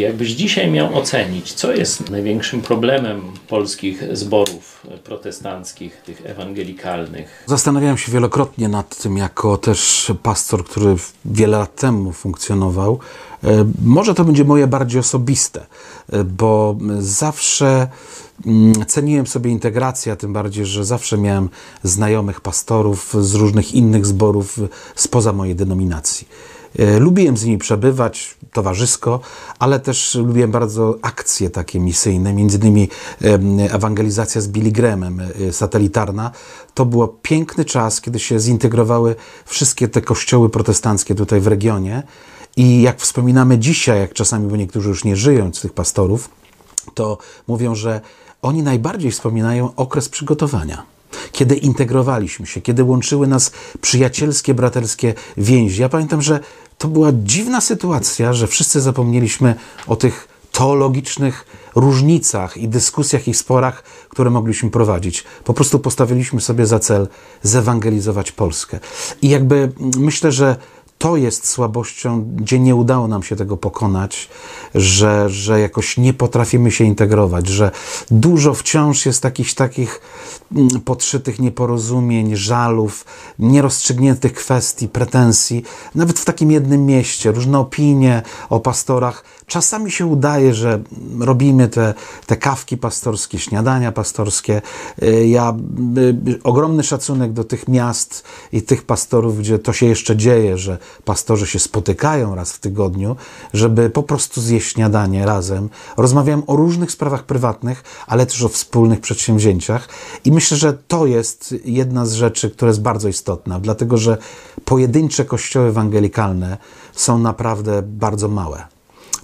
Jakbyś dzisiaj miał ocenić, co jest największym problemem polskich zborów protestanckich, tych ewangelikalnych? Zastanawiałem się wielokrotnie nad tym, jako też pastor, który wiele lat temu funkcjonował. E, może to będzie moje bardziej osobiste, e, bo zawsze mm, ceniłem sobie integrację, a tym bardziej, że zawsze miałem znajomych pastorów z różnych innych zborów spoza mojej denominacji. E, lubiłem z nimi przebywać towarzysko, ale też lubiłem bardzo akcje takie misyjne, między innymi ewangelizacja z Billy Grahamem, e, satelitarna. To był piękny czas, kiedy się zintegrowały wszystkie te kościoły protestanckie tutaj w regionie. I jak wspominamy dzisiaj, jak czasami, bo niektórzy już nie żyją z tych pastorów, to mówią, że oni najbardziej wspominają okres przygotowania kiedy integrowaliśmy się, kiedy łączyły nas przyjacielskie, braterskie więzi. Ja pamiętam, że to była dziwna sytuacja, że wszyscy zapomnieliśmy o tych teologicznych różnicach i dyskusjach i sporach, które mogliśmy prowadzić. Po prostu postawiliśmy sobie za cel zewangelizować Polskę. I jakby myślę, że to jest słabością, gdzie nie udało nam się tego pokonać, że, że jakoś nie potrafimy się integrować, że dużo wciąż jest takich, takich mm, podszytych nieporozumień, żalów, nierozstrzygniętych kwestii, pretensji, nawet w takim jednym mieście, różne opinie o pastorach. Czasami się udaje, że robimy te, te kawki pastorskie, śniadania pastorskie. Y, ja y, ogromny szacunek do tych miast i tych pastorów, gdzie to się jeszcze dzieje, że pastorzy się spotykają raz w tygodniu, żeby po prostu zjeść śniadanie razem. Rozmawiałem o różnych sprawach prywatnych, ale też o wspólnych przedsięwzięciach i myślę, że to jest jedna z rzeczy, która jest bardzo istotna, dlatego że pojedyncze kościoły ewangelikalne są naprawdę bardzo małe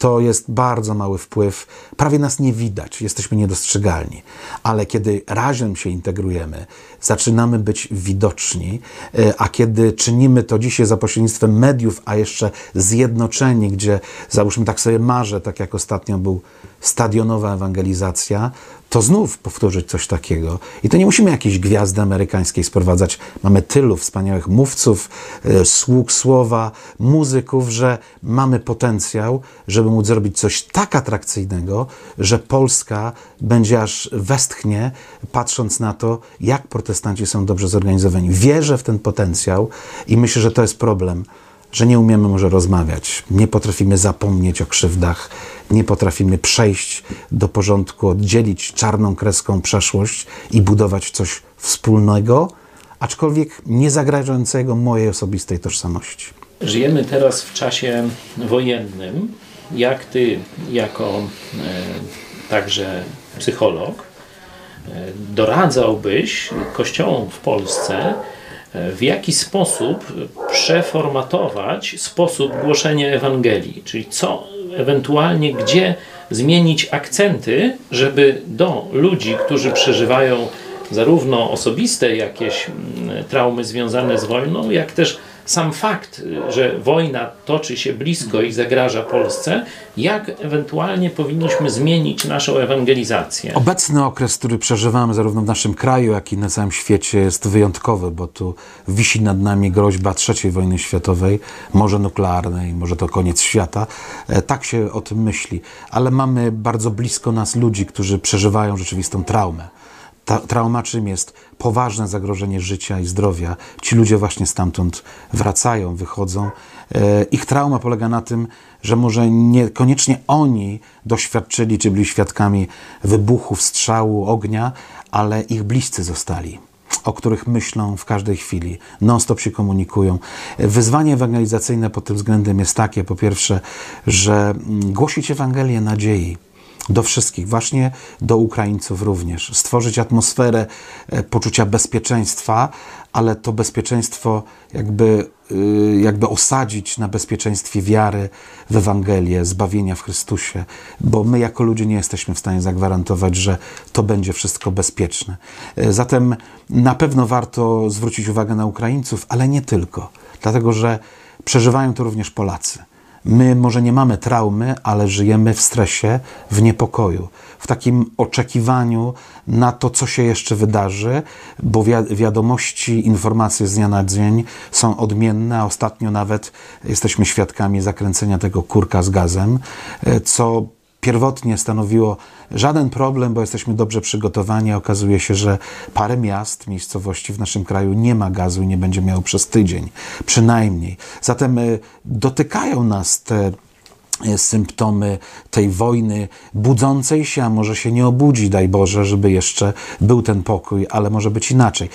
to jest bardzo mały wpływ. Prawie nas nie widać, jesteśmy niedostrzegalni. Ale kiedy razem się integrujemy, zaczynamy być widoczni, e, a kiedy czynimy to dzisiaj za pośrednictwem mediów, a jeszcze zjednoczeni, gdzie załóżmy tak sobie marzę, tak jak ostatnio był stadionowa ewangelizacja, to znów powtórzyć coś takiego. I to nie musimy jakiejś gwiazdy amerykańskiej sprowadzać. Mamy tylu wspaniałych mówców, e, sług słowa, muzyków, że mamy potencjał, żeby móc zrobić coś tak atrakcyjnego, że Polska będzie aż westchnie, patrząc na to, jak protestanci są dobrze zorganizowani. Wierzę w ten potencjał i myślę, że to jest problem że nie umiemy może rozmawiać, nie potrafimy zapomnieć o krzywdach, nie potrafimy przejść do porządku, oddzielić czarną kreską przeszłość i budować coś wspólnego, aczkolwiek nie zagrażającego mojej osobistej tożsamości. Żyjemy teraz w czasie wojennym. Jak ty, jako e, także psycholog, e, doradzałbyś kościołom w Polsce, w jaki sposób przeformatować sposób głoszenia Ewangelii, czyli co ewentualnie gdzie zmienić akcenty, żeby do ludzi, którzy przeżywają zarówno osobiste jakieś mm, traumy związane z wojną, jak też sam fakt, że wojna toczy się blisko i zagraża Polsce, jak ewentualnie powinniśmy zmienić naszą ewangelizację? Obecny okres, który przeżywamy zarówno w naszym kraju, jak i na całym świecie jest wyjątkowy, bo tu wisi nad nami groźba III wojny światowej, może nuklearnej, może to koniec świata. E, tak się o tym myśli, ale mamy bardzo blisko nas ludzi, którzy przeżywają rzeczywistą traumę ta, trauma czym jest? Poważne zagrożenie życia i zdrowia. Ci ludzie właśnie stamtąd wracają, wychodzą. E, ich trauma polega na tym, że może niekoniecznie oni doświadczyli czy byli świadkami wybuchów, strzału, ognia, ale ich bliscy zostali o których myślą w każdej chwili, non-stop się komunikują. Wyzwanie ewangelizacyjne pod tym względem jest takie, po pierwsze, że mm, głosić Ewangelię nadziei, do wszystkich, właśnie do Ukraińców również. Stworzyć atmosferę e, poczucia bezpieczeństwa, ale to bezpieczeństwo jakby, y, jakby osadzić na bezpieczeństwie wiary w Ewangelię, zbawienia w Chrystusie, bo my jako ludzie nie jesteśmy w stanie zagwarantować, że to będzie wszystko bezpieczne. E, zatem na pewno warto zwrócić uwagę na Ukraińców, ale nie tylko, dlatego że przeżywają to również Polacy My może nie mamy traumy, ale żyjemy w stresie, w niepokoju, w takim oczekiwaniu na to, co się jeszcze wydarzy, bo wiadomości, informacje z dnia na dzień są odmienne, ostatnio nawet jesteśmy świadkami zakręcenia tego kurka z gazem, e, co pierwotnie stanowiło żaden problem, bo jesteśmy dobrze przygotowani. Okazuje się, że parę miast, miejscowości w naszym kraju nie ma gazu i nie będzie miało przez tydzień, przynajmniej. Zatem y, dotykają nas te y, symptomy tej wojny budzącej się, a może się nie obudzi, daj Boże, żeby jeszcze był ten pokój, ale może być inaczej.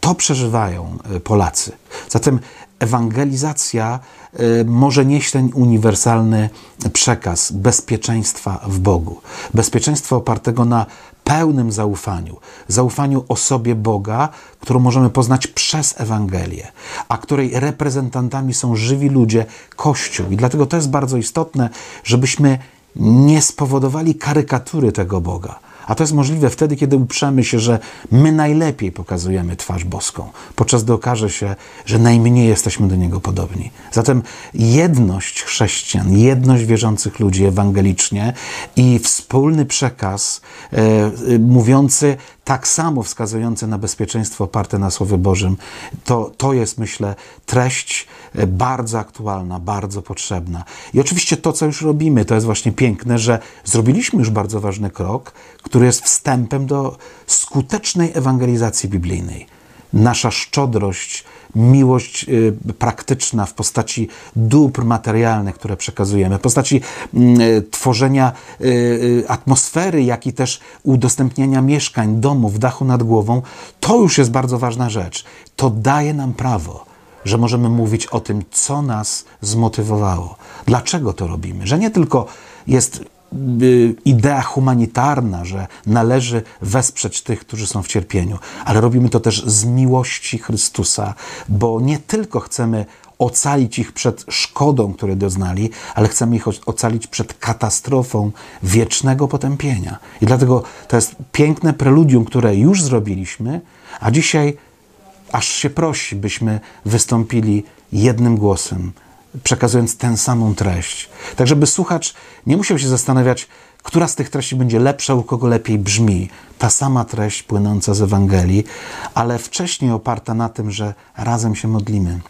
To przeżywają y, Polacy. Zatem ewangelizacja y, może nieść ten uniwersalny przekaz bezpieczeństwa w Bogu. Bezpieczeństwa opartego na pełnym zaufaniu. Zaufaniu osobie Boga, którą możemy poznać przez Ewangelię, a której reprezentantami są żywi ludzie, Kościół. I dlatego to jest bardzo istotne, żebyśmy nie spowodowali karykatury tego Boga a to jest możliwe wtedy, kiedy uprzemy się, że my najlepiej pokazujemy twarz boską, podczas gdy okaże się, że najmniej jesteśmy do Niego podobni. Zatem jedność chrześcijan, jedność wierzących ludzi ewangelicznie i wspólny przekaz e, e, mówiący tak samo wskazujące na bezpieczeństwo oparte na Słowie Bożym, to, to jest, myślę, treść e, bardzo aktualna, bardzo potrzebna. I oczywiście to, co już robimy, to jest właśnie piękne, że zrobiliśmy już bardzo ważny krok, który jest wstępem do skutecznej ewangelizacji biblijnej. Nasza szczodrość, miłość y, praktyczna w postaci dóbr materialnych, które przekazujemy, w postaci mm, y, tworzenia y, atmosfery, jak i też udostępniania mieszkań, domów, dachu nad głową, to już jest bardzo ważna rzecz. To daje nam prawo że możemy mówić o tym, co nas zmotywowało, dlaczego to robimy, że nie tylko jest idea humanitarna, że należy wesprzeć tych, którzy są w cierpieniu, ale robimy to też z miłości Chrystusa, bo nie tylko chcemy ocalić ich przed szkodą, które doznali, ale chcemy ich ocalić przed katastrofą wiecznego potępienia. I dlatego to jest piękne preludium, które już zrobiliśmy, a dzisiaj aż się prosi, byśmy wystąpili jednym głosem przekazując tę samą treść. Tak, żeby słuchacz nie musiał się zastanawiać, która z tych treści będzie lepsza, u kogo lepiej brzmi. Ta sama treść płynąca z Ewangelii, ale wcześniej oparta na tym, że razem się modlimy,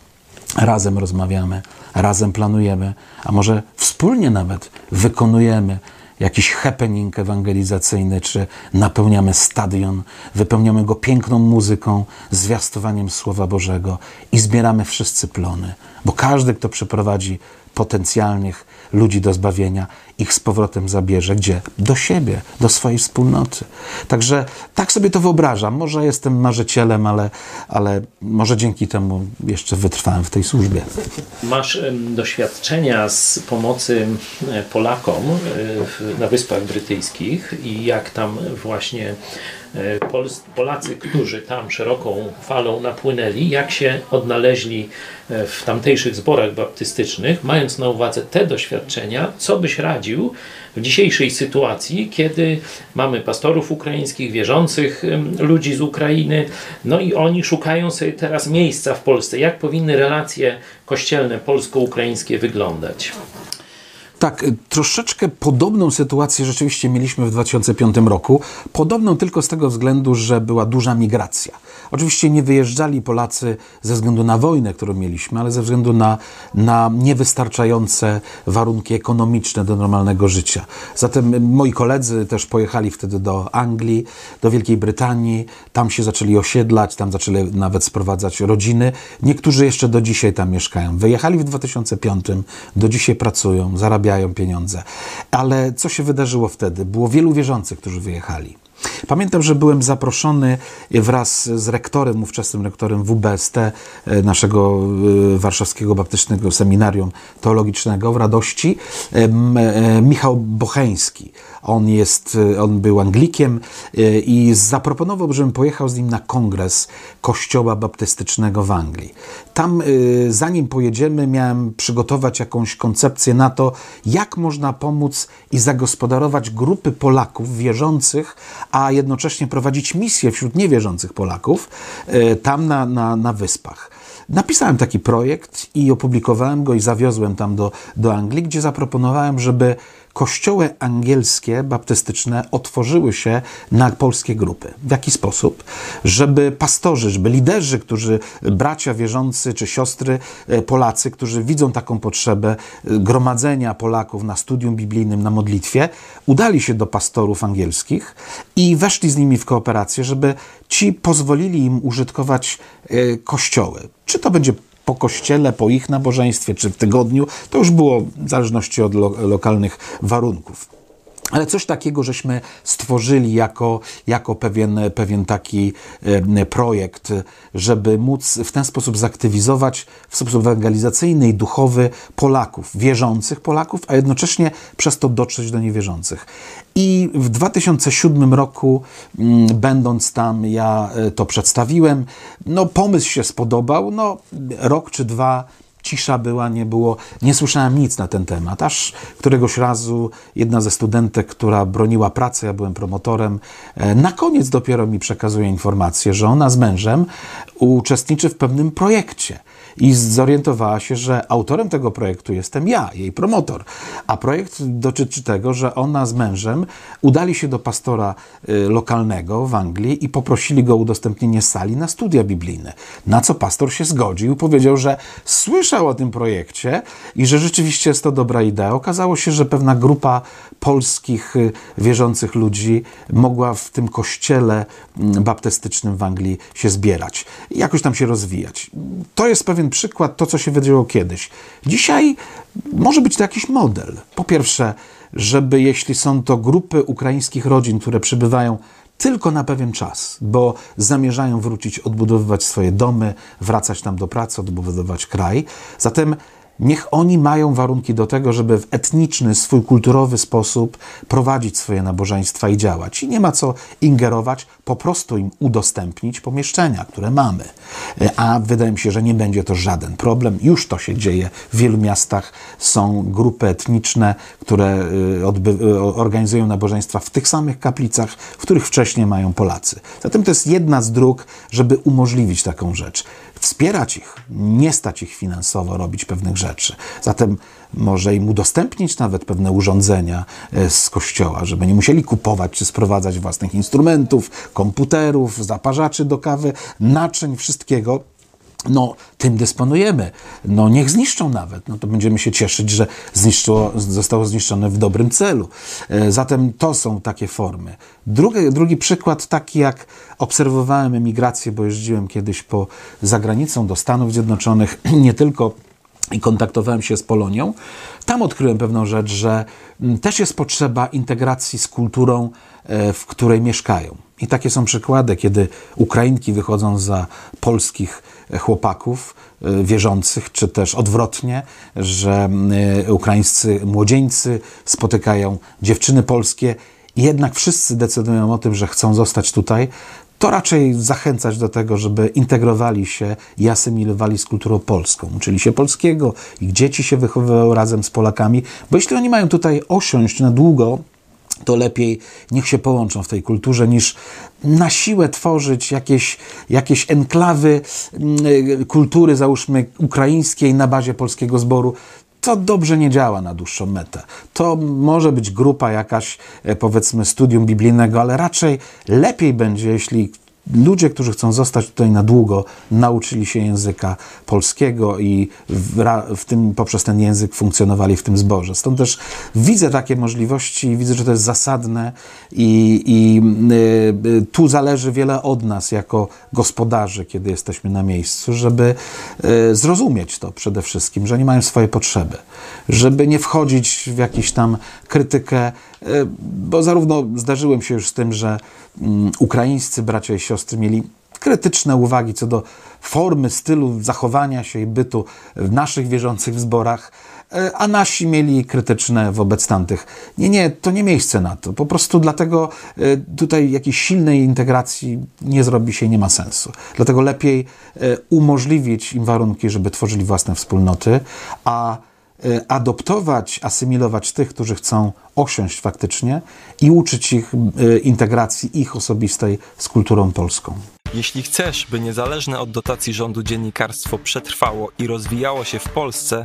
razem rozmawiamy, razem planujemy, a może wspólnie nawet wykonujemy jakiś happening ewangelizacyjny, czy napełniamy stadion, wypełniamy go piękną muzyką, zwiastowaniem Słowa Bożego i zbieramy wszyscy plony. Bo każdy, kto przeprowadzi potencjalnych ludzi do zbawienia, ich z powrotem zabierze. Gdzie? Do siebie, do swojej wspólnoty. Także tak sobie to wyobrażam. Może jestem marzycielem, ale, ale może dzięki temu jeszcze wytrwałem w tej służbie. Masz doświadczenia z pomocy Polakom na Wyspach Brytyjskich i jak tam właśnie E, Polacy, którzy tam szeroką falą napłynęli, jak się odnaleźli e, w tamtejszych zborach baptystycznych, mając na uwadze te doświadczenia, co byś radził w dzisiejszej sytuacji, kiedy mamy pastorów ukraińskich, wierzących ludzi z Ukrainy, no i oni szukają sobie teraz miejsca w Polsce. Jak powinny relacje kościelne polsko-ukraińskie wyglądać? Tak, troszeczkę podobną sytuację rzeczywiście mieliśmy w 2005 roku. Podobną tylko z tego względu, że była duża migracja. Oczywiście nie wyjeżdżali Polacy ze względu na wojnę, którą mieliśmy, ale ze względu na, na niewystarczające warunki ekonomiczne do normalnego życia. Zatem moi koledzy też pojechali wtedy do Anglii, do Wielkiej Brytanii. Tam się zaczęli osiedlać, tam zaczęli nawet sprowadzać rodziny. Niektórzy jeszcze do dzisiaj tam mieszkają. Wyjechali w 2005, do dzisiaj pracują, zarabiają zarabiają pieniądze. Ale co się wydarzyło wtedy? Było wielu wierzących, którzy wyjechali. Pamiętam, że byłem zaproszony wraz z rektorem, ówczesnym rektorem WBST, e, naszego e, warszawskiego baptystycznego seminarium teologicznego w Radości, e, Michał Bocheński. On, jest, on był Anglikiem i zaproponował, żebym pojechał z nim na kongres Kościoła Baptystycznego w Anglii. Tam, zanim pojedziemy, miałem przygotować jakąś koncepcję na to, jak można pomóc i zagospodarować grupy Polaków wierzących, a jednocześnie prowadzić misję wśród niewierzących Polaków e, tam na, na, na wyspach. napisałem taki projekt i opublikowałem go i zawiozłem tam do, do Anglii, gdzie zaproponowałem, żeby kościoły angielskie, baptystyczne otworzyły się na polskie grupy. W jaki sposób? Żeby pastorzy, żeby liderzy, którzy, bracia wierzący czy siostry e, Polacy, którzy widzą taką potrzebę e, gromadzenia Polaków na studium biblijnym, na modlitwie, udali się do pastorów angielskich i weszli z nimi w kooperację, żeby ci pozwolili im użytkować e, kościoły. Czy to będzie po kościele, po ich nabożeństwie, czy w tygodniu, to już było w zależności od lo lokalnych warunków. Ale coś takiego żeśmy stworzyli jako, jako pewien, pewien taki projekt, żeby móc w ten sposób zaktywizować w sposób ewangelizacyjny i duchowy Polaków, wierzących Polaków, a jednocześnie przez to dotrzeć do niewierzących. I w 2007 roku, mm, będąc tam, ja e, to przedstawiłem. No, pomysł się spodobał. No, rok czy dwa cisza była, nie było, nie słyszałem nic na ten temat. Aż któregoś razu jedna ze studentek, która broniła pracy, ja byłem promotorem, e, na koniec dopiero mi przekazuje informację, że ona z mężem uczestniczy w pewnym projekcie i zorientowała się, że autorem tego projektu jestem ja, jej promotor. A projekt dotyczy tego, że ona z mężem udali się do pastora y, lokalnego w Anglii i poprosili go o udostępnienie sali na studia biblijne. Na co pastor się zgodził, powiedział, że słyszał o tym projekcie i że rzeczywiście jest to dobra idea. Okazało się, że pewna grupa polskich y, wierzących ludzi mogła w tym kościele mm, baptystycznym w Anglii się zbierać jakoś tam się rozwijać. To jest pewien przykład, to co się wydarzyło kiedyś. Dzisiaj może być to jakiś model. Po pierwsze, żeby jeśli są to grupy ukraińskich rodzin, które przybywają tylko na pewien czas, bo zamierzają wrócić, odbudowywać swoje domy, wracać tam do pracy, odbudowywać kraj. Zatem Niech oni mają warunki do tego, żeby w etniczny, swój kulturowy sposób prowadzić swoje nabożeństwa i działać. I nie ma co ingerować, po prostu im udostępnić pomieszczenia, które mamy. A wydaje mi się, że nie będzie to żaden problem. Już to się dzieje. W wielu miastach są grupy etniczne, które y, y, organizują nabożeństwa w tych samych kaplicach, w których wcześniej mają Polacy. Zatem to jest jedna z dróg, żeby umożliwić taką rzecz wspierać ich, nie stać ich finansowo robić pewnych rzeczy. Zatem może im udostępnić nawet pewne urządzenia e, z kościoła, żeby nie musieli kupować czy sprowadzać własnych instrumentów, komputerów, zaparzaczy do kawy, naczyń, wszystkiego no, tym dysponujemy. No, niech zniszczą nawet. No, to będziemy się cieszyć, że zniszczyło, zostało zniszczone w dobrym celu. E, zatem to są takie formy. Drugi, drugi przykład, taki jak obserwowałem emigrację, bo jeździłem kiedyś po zagranicą do Stanów Zjednoczonych, nie tylko i kontaktowałem się z Polonią, tam odkryłem pewną rzecz, że mm, też jest potrzeba integracji z kulturą, w której mieszkają. I takie są przykłady, kiedy Ukrainki wychodzą za polskich chłopaków e, wierzących, czy też odwrotnie, że e, ukraińscy młodzieńcy spotykają dziewczyny polskie i jednak wszyscy decydują o tym, że chcą zostać tutaj, to raczej zachęcać do tego, żeby integrowali się i asymilowali z kulturą polską. Uczyli się polskiego, ich dzieci się wychowywały razem z Polakami, bo jeśli oni mają tutaj osiąść na długo, to lepiej niech się połączą w tej kulturze, niż na siłę tworzyć jakieś, jakieś enklawy mm, kultury, załóżmy ukraińskiej na bazie polskiego zboru. To dobrze nie działa na dłuższą metę. To może być grupa jakaś, e, powiedzmy, studium biblijnego, ale raczej lepiej będzie, jeśli ludzie, którzy chcą zostać tutaj na długo, nauczyli się języka polskiego i w, w, tym, poprzez ten język funkcjonowali w tym zborze. Stąd też widzę takie możliwości i widzę, że to jest zasadne i, i y, tu zależy wiele od nas jako gospodarzy, kiedy jesteśmy na miejscu, żeby y, zrozumieć to przede wszystkim, że oni mają swoje potrzeby, żeby nie wchodzić w jakąś tam krytykę, y, bo zarówno zdarzyłem się już z tym, że mm, ukraińscy bracia i siostry mieli krytyczne uwagi co do formy, stylu zachowania się i bytu w naszych wierzących zborach, e, a nasi mieli krytyczne wobec tamtych. Nie, nie, to nie miejsce na to. Po prostu dlatego e, tutaj jakiejś silnej integracji nie zrobi się nie ma sensu. Dlatego lepiej e, umożliwić im warunki, żeby tworzyli własne wspólnoty, a adoptować, asymilować tych, którzy chcą osiąść faktycznie i uczyć ich integracji ich osobistej z kulturą polską. Jeśli chcesz, by niezależne od dotacji rządu dziennikarstwo przetrwało i rozwijało się w Polsce,